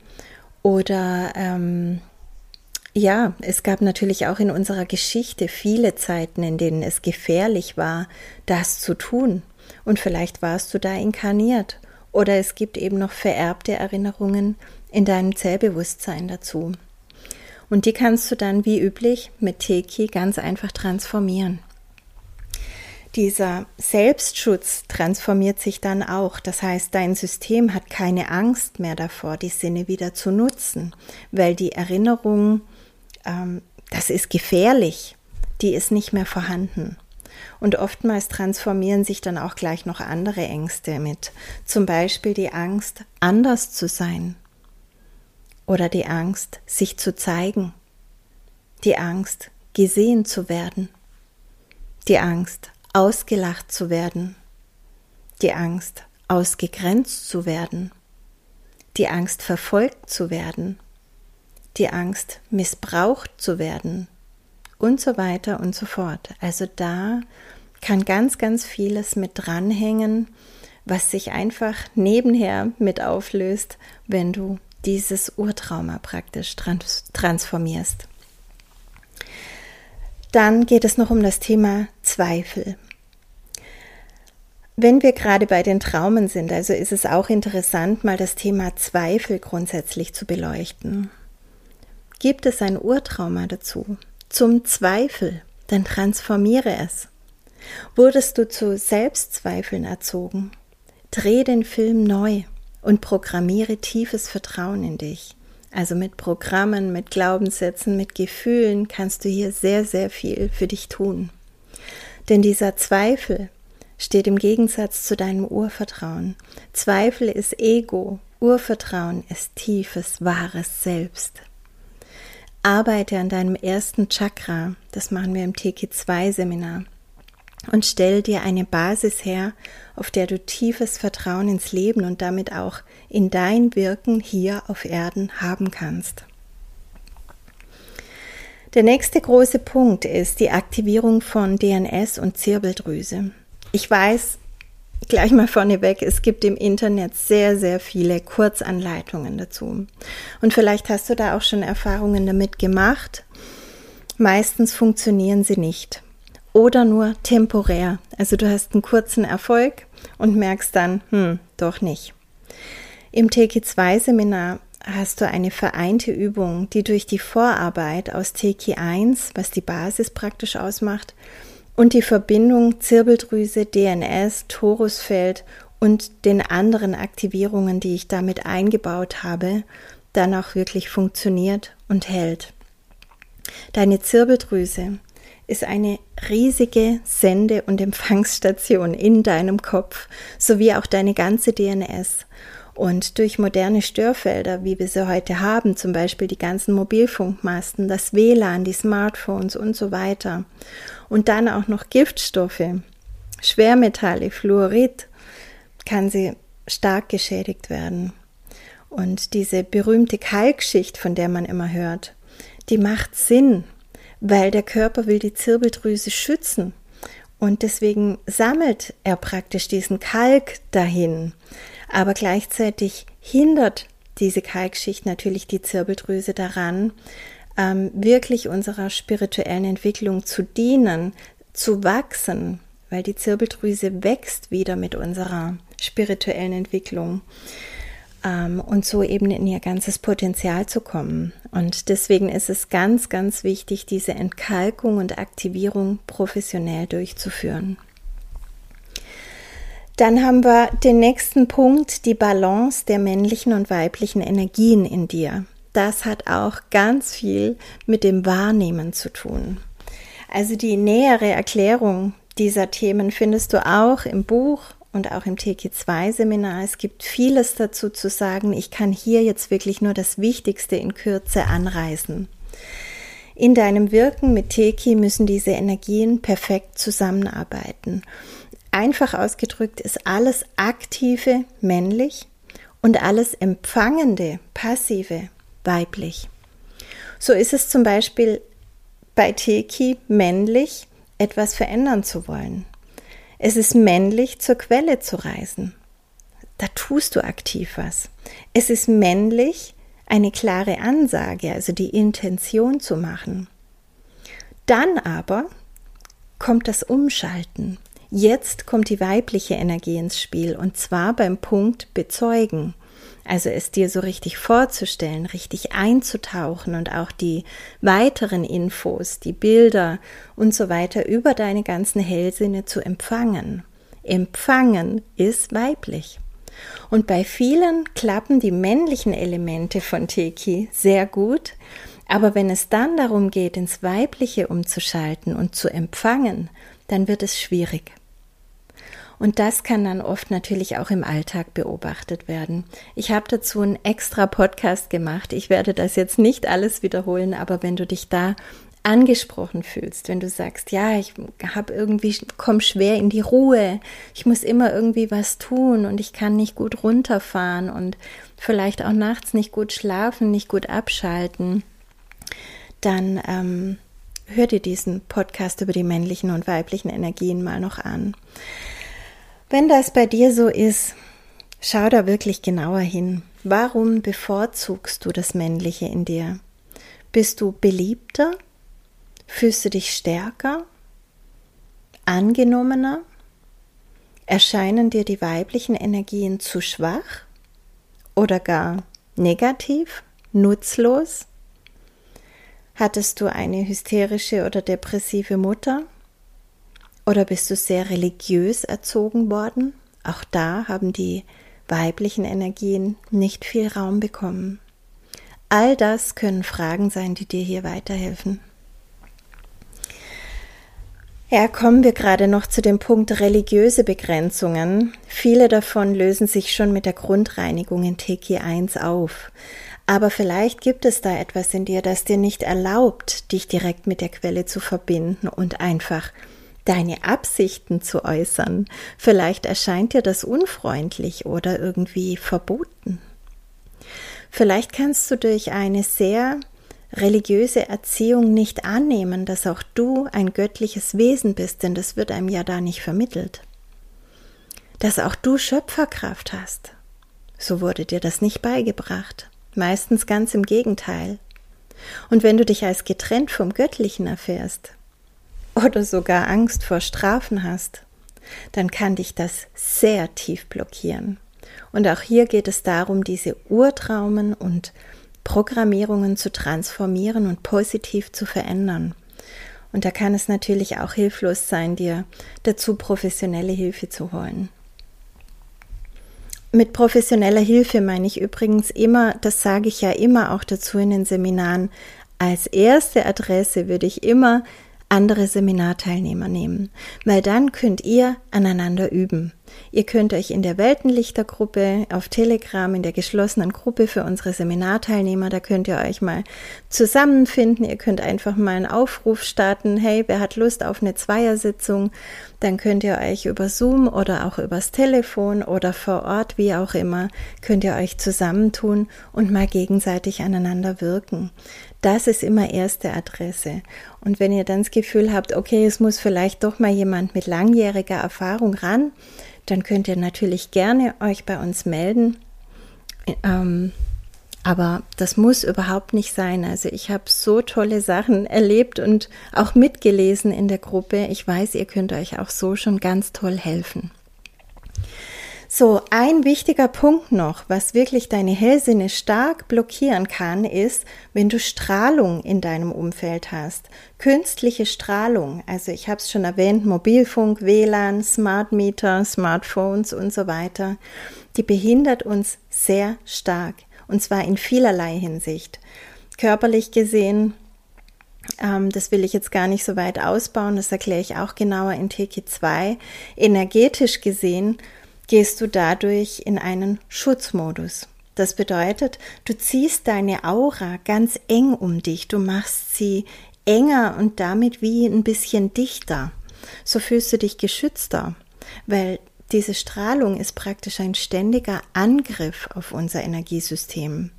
oder ähm, ja, es gab natürlich auch in unserer Geschichte viele Zeiten, in denen es gefährlich war, das zu tun. Und vielleicht warst du da inkarniert oder es gibt eben noch vererbte Erinnerungen in deinem Zellbewusstsein dazu. Und die kannst du dann wie üblich mit Teki ganz einfach transformieren. Dieser Selbstschutz transformiert sich dann auch. Das heißt, dein System hat keine Angst mehr davor, die Sinne wieder zu nutzen, weil die Erinnerung, ähm, das ist gefährlich, die ist nicht mehr vorhanden. Und oftmals transformieren sich dann auch gleich noch andere Ängste mit. Zum Beispiel die Angst, anders zu sein. Oder die Angst, sich zu zeigen. Die Angst, gesehen zu werden. Die Angst, ausgelacht zu werden, die Angst, ausgegrenzt zu werden, die Angst, verfolgt zu werden, die Angst, missbraucht zu werden und so weiter und so fort. Also da kann ganz, ganz vieles mit dranhängen, was sich einfach nebenher mit auflöst, wenn du dieses Urtrauma praktisch trans transformierst. Dann geht es noch um das Thema Zweifel. Wenn wir gerade bei den Traumen sind, also ist es auch interessant, mal das Thema Zweifel grundsätzlich zu beleuchten. Gibt es ein Urtrauma dazu? Zum Zweifel, dann transformiere es. Wurdest du zu Selbstzweifeln erzogen? Dreh den Film neu und programmiere tiefes Vertrauen in dich. Also mit Programmen, mit Glaubenssätzen, mit Gefühlen kannst du hier sehr, sehr viel für dich tun. Denn dieser Zweifel steht im Gegensatz zu deinem Urvertrauen. Zweifel ist Ego, Urvertrauen ist tiefes, wahres Selbst. Arbeite an deinem ersten Chakra, das machen wir im TK2-Seminar und stell dir eine Basis her, auf der du tiefes Vertrauen ins Leben und damit auch in dein Wirken hier auf Erden haben kannst. Der nächste große Punkt ist die Aktivierung von DNS und Zirbeldrüse. Ich weiß gleich mal vorneweg, es gibt im Internet sehr, sehr viele Kurzanleitungen dazu. Und vielleicht hast du da auch schon Erfahrungen damit gemacht. Meistens funktionieren sie nicht oder nur temporär. Also du hast einen kurzen Erfolg und merkst dann, hm, doch nicht. Im TK2-Seminar hast du eine vereinte Übung, die durch die Vorarbeit aus TK1, was die Basis praktisch ausmacht, und die Verbindung Zirbeldrüse, DNS, Torusfeld und den anderen Aktivierungen, die ich damit eingebaut habe, dann auch wirklich funktioniert und hält. Deine Zirbeldrüse ist eine riesige Sende- und Empfangsstation in deinem Kopf, sowie auch deine ganze DNS. Und durch moderne Störfelder, wie wir sie heute haben, zum Beispiel die ganzen Mobilfunkmasten, das WLAN, die Smartphones und so weiter, und dann auch noch Giftstoffe, Schwermetalle, Fluorid, kann sie stark geschädigt werden. Und diese berühmte Kalkschicht, von der man immer hört, die macht Sinn, weil der Körper will die Zirbeldrüse schützen. Und deswegen sammelt er praktisch diesen Kalk dahin. Aber gleichzeitig hindert diese Kalkschicht natürlich die Zirbeldrüse daran, ähm, wirklich unserer spirituellen Entwicklung zu dienen, zu wachsen, weil die Zirbeldrüse wächst wieder mit unserer spirituellen Entwicklung ähm, und so eben in ihr ganzes Potenzial zu kommen. Und deswegen ist es ganz, ganz wichtig, diese Entkalkung und Aktivierung professionell durchzuführen. Dann haben wir den nächsten Punkt, die Balance der männlichen und weiblichen Energien in dir. Das hat auch ganz viel mit dem Wahrnehmen zu tun. Also die nähere Erklärung dieser Themen findest du auch im Buch und auch im TK2-Seminar. Es gibt vieles dazu zu sagen. Ich kann hier jetzt wirklich nur das Wichtigste in Kürze anreißen. In deinem Wirken mit Teki müssen diese Energien perfekt zusammenarbeiten. Einfach ausgedrückt ist alles Aktive männlich und alles Empfangende, Passive weiblich. So ist es zum Beispiel bei Teki männlich, etwas verändern zu wollen. Es ist männlich, zur Quelle zu reisen. Da tust du aktiv was. Es ist männlich, eine klare Ansage, also die Intention zu machen. Dann aber kommt das Umschalten. Jetzt kommt die weibliche Energie ins Spiel und zwar beim Punkt Bezeugen. Also es dir so richtig vorzustellen, richtig einzutauchen und auch die weiteren Infos, die Bilder und so weiter über deine ganzen Hellsinne zu empfangen. Empfangen ist weiblich. Und bei vielen klappen die männlichen Elemente von Teki sehr gut, aber wenn es dann darum geht, ins Weibliche umzuschalten und zu empfangen, dann wird es schwierig. Und das kann dann oft natürlich auch im Alltag beobachtet werden. Ich habe dazu einen extra Podcast gemacht. Ich werde das jetzt nicht alles wiederholen, aber wenn du dich da angesprochen fühlst, wenn du sagst, ja, ich habe irgendwie komm schwer in die Ruhe, ich muss immer irgendwie was tun und ich kann nicht gut runterfahren und vielleicht auch nachts nicht gut schlafen, nicht gut abschalten, dann ähm, hör dir diesen Podcast über die männlichen und weiblichen Energien mal noch an. Wenn das bei dir so ist, schau da wirklich genauer hin. Warum bevorzugst du das Männliche in dir? Bist du beliebter? Fühlst du dich stärker? Angenommener? Erscheinen dir die weiblichen Energien zu schwach? Oder gar negativ? Nutzlos? Hattest du eine hysterische oder depressive Mutter? Oder bist du sehr religiös erzogen worden? Auch da haben die weiblichen Energien nicht viel Raum bekommen. All das können Fragen sein, die dir hier weiterhelfen. Ja, kommen wir gerade noch zu dem Punkt religiöse Begrenzungen. Viele davon lösen sich schon mit der Grundreinigung in Teki 1 auf. Aber vielleicht gibt es da etwas in dir, das dir nicht erlaubt, dich direkt mit der Quelle zu verbinden und einfach deine Absichten zu äußern. Vielleicht erscheint dir das unfreundlich oder irgendwie verboten. Vielleicht kannst du durch eine sehr religiöse Erziehung nicht annehmen, dass auch du ein göttliches Wesen bist, denn das wird einem ja da nicht vermittelt. Dass auch du Schöpferkraft hast. So wurde dir das nicht beigebracht. Meistens ganz im Gegenteil. Und wenn du dich als getrennt vom Göttlichen erfährst, oder sogar Angst vor Strafen hast, dann kann dich das sehr tief blockieren. Und auch hier geht es darum, diese Urtraumen und Programmierungen zu transformieren und positiv zu verändern. Und da kann es natürlich auch hilflos sein, dir dazu professionelle Hilfe zu holen. Mit professioneller Hilfe meine ich übrigens immer, das sage ich ja immer auch dazu in den Seminaren, als erste Adresse würde ich immer andere Seminarteilnehmer nehmen, weil dann könnt ihr aneinander üben. Ihr könnt euch in der Weltenlichtergruppe auf Telegram, in der geschlossenen Gruppe für unsere Seminarteilnehmer, da könnt ihr euch mal zusammenfinden. Ihr könnt einfach mal einen Aufruf starten. Hey, wer hat Lust auf eine Zweiersitzung? Dann könnt ihr euch über Zoom oder auch übers Telefon oder vor Ort, wie auch immer, könnt ihr euch zusammentun und mal gegenseitig aneinander wirken. Das ist immer erste Adresse. Und wenn ihr dann das Gefühl habt, okay, es muss vielleicht doch mal jemand mit langjähriger Erfahrung ran, dann könnt ihr natürlich gerne euch bei uns melden. Ähm, aber das muss überhaupt nicht sein. Also ich habe so tolle Sachen erlebt und auch mitgelesen in der Gruppe. Ich weiß, ihr könnt euch auch so schon ganz toll helfen. So, ein wichtiger Punkt noch, was wirklich deine Hellsinne stark blockieren kann, ist, wenn du Strahlung in deinem Umfeld hast. Künstliche Strahlung, also ich habe es schon erwähnt, Mobilfunk, WLAN, Smart Meter, Smartphones und so weiter, die behindert uns sehr stark und zwar in vielerlei Hinsicht. Körperlich gesehen, ähm, das will ich jetzt gar nicht so weit ausbauen, das erkläre ich auch genauer in Teki 2. Energetisch gesehen, gehst du dadurch in einen Schutzmodus. Das bedeutet, du ziehst deine Aura ganz eng um dich, du machst sie enger und damit wie ein bisschen dichter. So fühlst du dich geschützter, weil diese Strahlung ist praktisch ein ständiger Angriff auf unser Energiesystem.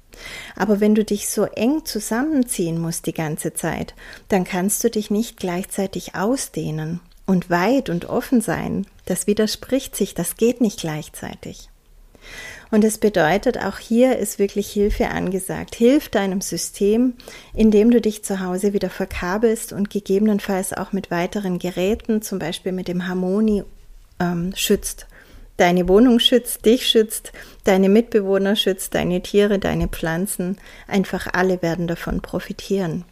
Aber wenn du dich so eng zusammenziehen musst die ganze Zeit, dann kannst du dich nicht gleichzeitig ausdehnen und weit und offen sein, das widerspricht sich, das geht nicht gleichzeitig. Und es bedeutet, auch hier ist wirklich Hilfe angesagt. Hilf deinem System, indem du dich zu Hause wieder verkabelst und gegebenenfalls auch mit weiteren Geräten, zum Beispiel mit dem Harmoni, ähm, schützt. deine Wohnung schützt, dich schützt, deine Mitbewohner schützt, deine Tiere, deine Pflanzen. Einfach alle werden davon profitieren.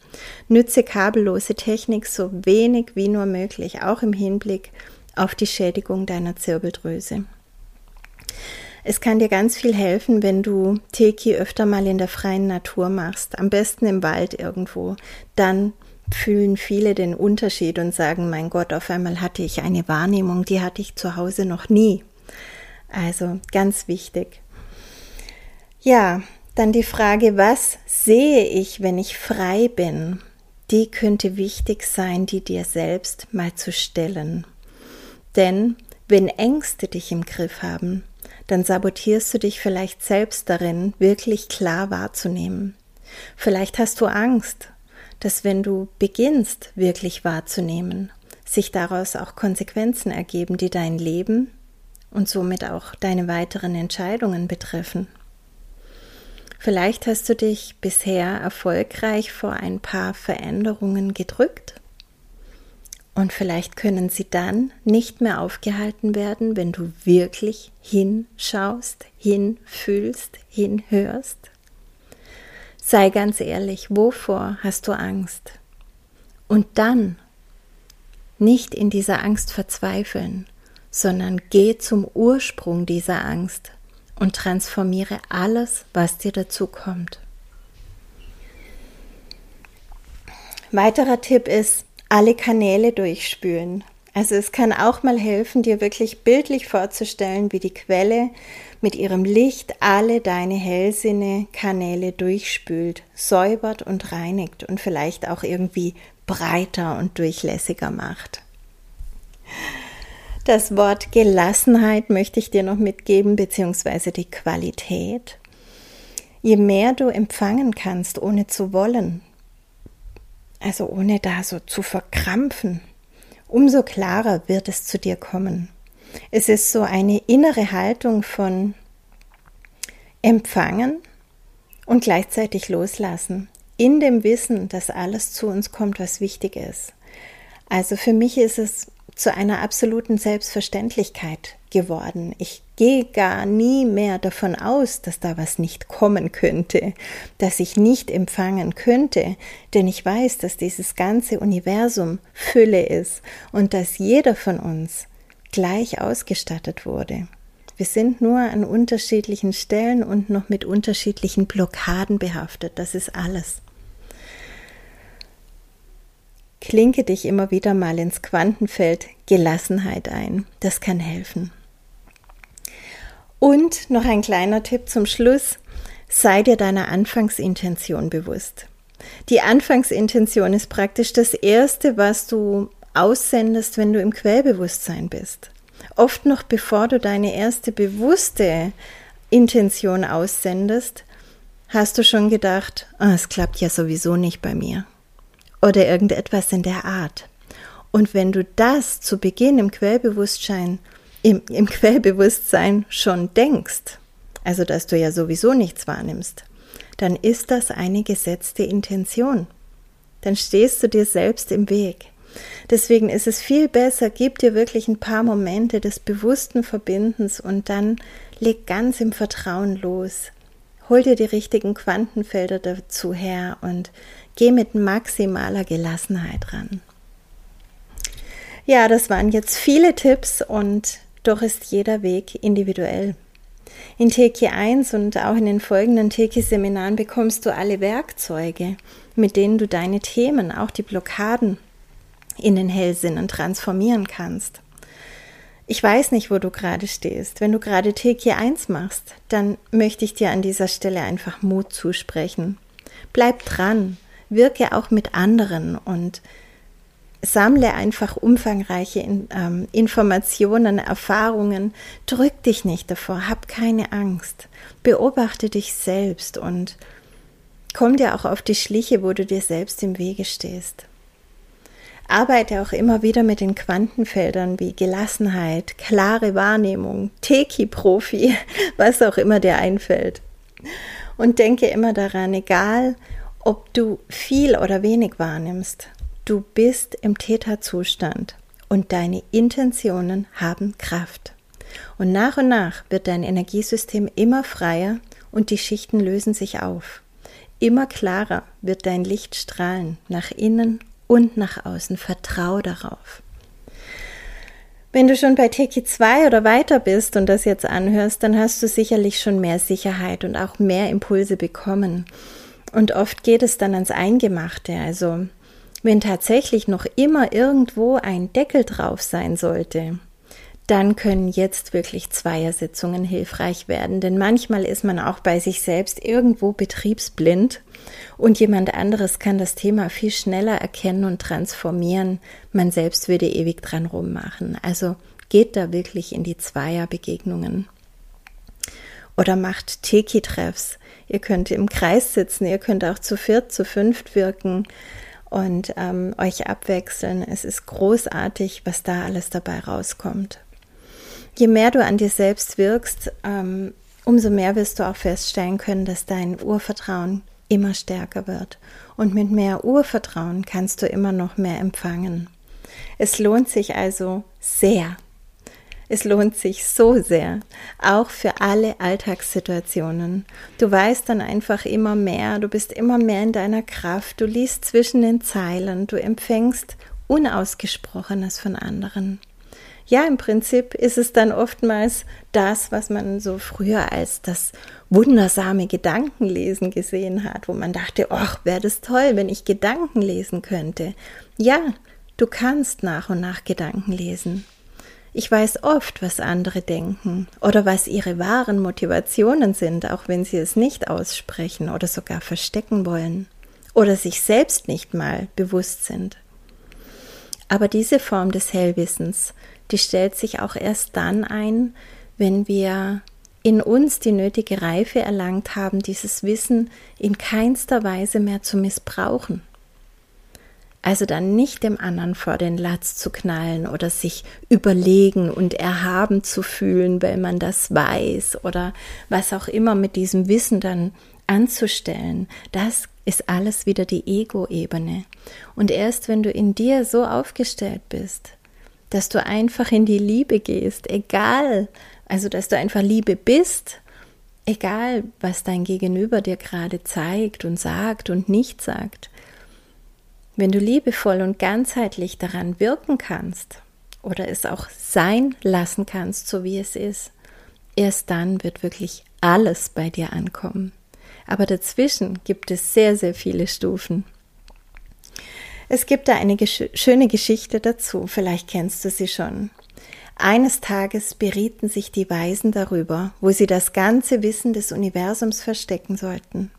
Nütze kabellose Technik so wenig wie nur möglich, auch im Hinblick auf die Schädigung deiner Zirbeldrüse. Es kann dir ganz viel helfen, wenn du Teki öfter mal in der freien Natur machst, am besten im Wald irgendwo. Dann fühlen viele den Unterschied und sagen, mein Gott, auf einmal hatte ich eine Wahrnehmung, die hatte ich zu Hause noch nie. Also ganz wichtig. Ja, dann die Frage, was sehe ich, wenn ich frei bin? Die könnte wichtig sein, die dir selbst mal zu stellen. Denn wenn Ängste dich im Griff haben, dann sabotierst du dich vielleicht selbst darin, wirklich klar wahrzunehmen. Vielleicht hast du Angst, dass wenn du beginnst, wirklich wahrzunehmen, sich daraus auch Konsequenzen ergeben, die dein Leben und somit auch deine weiteren Entscheidungen betreffen. Vielleicht hast du dich bisher erfolgreich vor ein paar Veränderungen gedrückt und vielleicht können sie dann nicht mehr aufgehalten werden, wenn du wirklich hinschaust, hinfühlst, hinhörst. Sei ganz ehrlich, wovor hast du Angst? Und dann nicht in dieser Angst verzweifeln, sondern geh zum Ursprung dieser Angst und transformiere alles, was dir dazu kommt. Weiterer Tipp ist, alle Kanäle durchspülen. Also es kann auch mal helfen, dir wirklich bildlich vorzustellen, wie die Quelle mit ihrem Licht alle deine Hellsinne Kanäle durchspült, säubert und reinigt und vielleicht auch irgendwie breiter und durchlässiger macht. Das Wort Gelassenheit möchte ich dir noch mitgeben, beziehungsweise die Qualität. Je mehr du empfangen kannst, ohne zu wollen, also ohne da so zu verkrampfen, umso klarer wird es zu dir kommen. Es ist so eine innere Haltung von Empfangen und gleichzeitig loslassen, in dem Wissen, dass alles zu uns kommt, was wichtig ist. Also für mich ist es zu einer absoluten Selbstverständlichkeit geworden. Ich gehe gar nie mehr davon aus, dass da was nicht kommen könnte, dass ich nicht empfangen könnte, denn ich weiß, dass dieses ganze Universum Fülle ist und dass jeder von uns gleich ausgestattet wurde. Wir sind nur an unterschiedlichen Stellen und noch mit unterschiedlichen Blockaden behaftet. Das ist alles. Klinke dich immer wieder mal ins Quantenfeld Gelassenheit ein. Das kann helfen. Und noch ein kleiner Tipp zum Schluss. Sei dir deiner Anfangsintention bewusst. Die Anfangsintention ist praktisch das Erste, was du aussendest, wenn du im Quellbewusstsein bist. Oft noch bevor du deine erste bewusste Intention aussendest, hast du schon gedacht, oh, es klappt ja sowieso nicht bei mir oder irgendetwas in der Art. Und wenn du das zu Beginn im Quellbewusstsein, im, im Quellbewusstsein schon denkst, also dass du ja sowieso nichts wahrnimmst, dann ist das eine gesetzte Intention. Dann stehst du dir selbst im Weg. Deswegen ist es viel besser, gib dir wirklich ein paar Momente des bewussten Verbindens und dann leg ganz im Vertrauen los. Hol dir die richtigen Quantenfelder dazu her und Geh mit maximaler Gelassenheit ran. Ja, das waren jetzt viele Tipps und doch ist jeder Weg individuell. In Teki 1 und auch in den folgenden Teki-Seminaren bekommst du alle Werkzeuge, mit denen du deine Themen, auch die Blockaden, in den Hellsinnen transformieren kannst. Ich weiß nicht, wo du gerade stehst. Wenn du gerade Teki 1 machst, dann möchte ich dir an dieser Stelle einfach Mut zusprechen. Bleib dran, wirke auch mit anderen und sammle einfach umfangreiche ähm, Informationen, Erfahrungen, drück dich nicht davor, hab keine Angst, beobachte dich selbst und komm dir auch auf die Schliche, wo du dir selbst im Wege stehst. Arbeite auch immer wieder mit den Quantenfeldern wie Gelassenheit, klare Wahrnehmung, Teki-Profi, was auch immer dir einfällt. Und denke immer daran, egal ob du viel oder wenig wahrnimmst, du bist im Täterzustand und deine Intentionen haben Kraft. Und nach und nach wird dein Energiesystem immer freier und die Schichten lösen sich auf. Immer klarer wird dein Licht strahlen, nach innen und nach außen. Vertrau darauf. Wenn du schon bei Teki 2 oder weiter bist und das jetzt anhörst, dann hast du sicherlich schon mehr Sicherheit und auch mehr Impulse bekommen. Und oft geht es dann ans Eingemachte. Also, wenn tatsächlich noch immer irgendwo ein Deckel drauf sein sollte, dann können jetzt wirklich Zweiersitzungen hilfreich werden. Denn manchmal ist man auch bei sich selbst irgendwo betriebsblind und jemand anderes kann das Thema viel schneller erkennen und transformieren. Man selbst würde ewig dran rummachen. Also geht da wirklich in die Zweierbegegnungen. Oder macht Teki-Treffs. Ihr könnt im Kreis sitzen, ihr könnt auch zu viert, zu fünft wirken und ähm, euch abwechseln. Es ist großartig, was da alles dabei rauskommt je mehr du an dir selbst wirkst, ähm, umso mehr wirst du auch feststellen können, dass dein Urvertrauen immer stärker wird. Und mit mehr Urvertrauen kannst du immer noch mehr empfangen. Es lohnt sich also sehr. Es lohnt sich so sehr, auch für alle Alltagssituationen. Du weißt dann einfach immer mehr, du bist immer mehr in deiner Kraft, du liest zwischen den Zeilen, du empfängst Unausgesprochenes von anderen ja, im Prinzip ist es dann oftmals das, was man so früher als das wundersame Gedankenlesen gesehen hat, wo man dachte, ach, wäre das toll, wenn ich Gedanken lesen könnte. Ja, du kannst nach und nach Gedanken lesen. Ich weiß oft, was andere denken oder was ihre wahren Motivationen sind, auch wenn sie es nicht aussprechen oder sogar verstecken wollen oder sich selbst nicht mal bewusst sind. Aber diese Form des Hellwissens die stellt sich auch erst dann ein, wenn wir in uns die nötige Reife erlangt haben, dieses Wissen in keinster Weise mehr zu missbrauchen. Also dann nicht dem anderen vor den Latz zu knallen oder sich überlegen und erhaben zu fühlen, weil man das weiß oder was auch immer mit diesem Wissen dann anzustellen. Das ist alles wieder die Ego-Ebene. Und erst wenn du in dir so aufgestellt bist, dass du einfach in die Liebe gehst, egal, also dass du einfach Liebe bist, egal was dein Gegenüber dir gerade zeigt und sagt und nicht sagt. Wenn du liebevoll und ganzheitlich daran wirken kannst oder es auch sein lassen kannst, so wie es ist, erst dann wird wirklich alles bei dir ankommen. Aber dazwischen gibt es sehr, sehr viele Stufen. Es gibt da eine gesch schöne Geschichte dazu, vielleicht kennst du sie schon. Eines Tages berieten sich die Weisen darüber, wo sie das ganze Wissen des Universums verstecken sollten.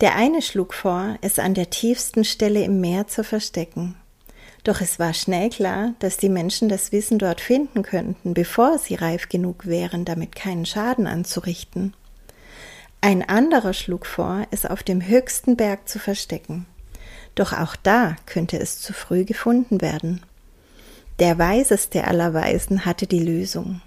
Der eine schlug vor, es an der tiefsten Stelle im Meer zu verstecken. Doch es war schnell klar, dass die Menschen das Wissen dort finden könnten, bevor sie reif genug wären, damit keinen Schaden anzurichten. Ein anderer schlug vor, es auf dem höchsten Berg zu verstecken. Doch auch da könnte es zu früh gefunden werden. Der Weiseste aller Weisen hatte die Lösung.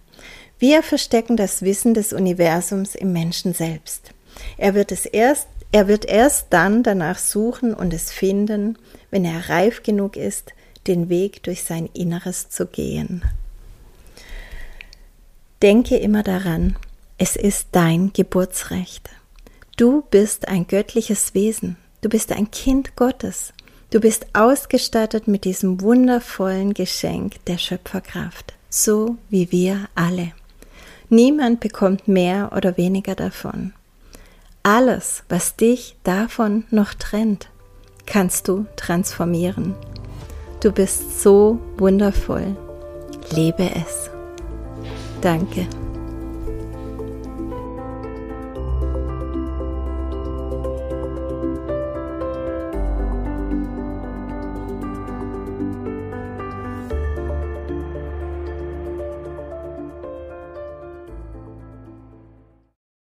Wir verstecken das Wissen des Universums im Menschen selbst. Er wird es erst, er wird erst dann danach suchen und es finden, wenn er reif genug ist, den Weg durch sein Inneres zu gehen. Denke immer daran, es ist dein Geburtsrecht. Du bist ein göttliches Wesen. Du bist ein Kind Gottes. Du bist ausgestattet mit diesem wundervollen Geschenk der Schöpferkraft, so wie wir alle. Niemand bekommt mehr oder weniger davon. Alles, was dich davon noch trennt, kannst du transformieren. Du bist so wundervoll. Lebe es. Danke.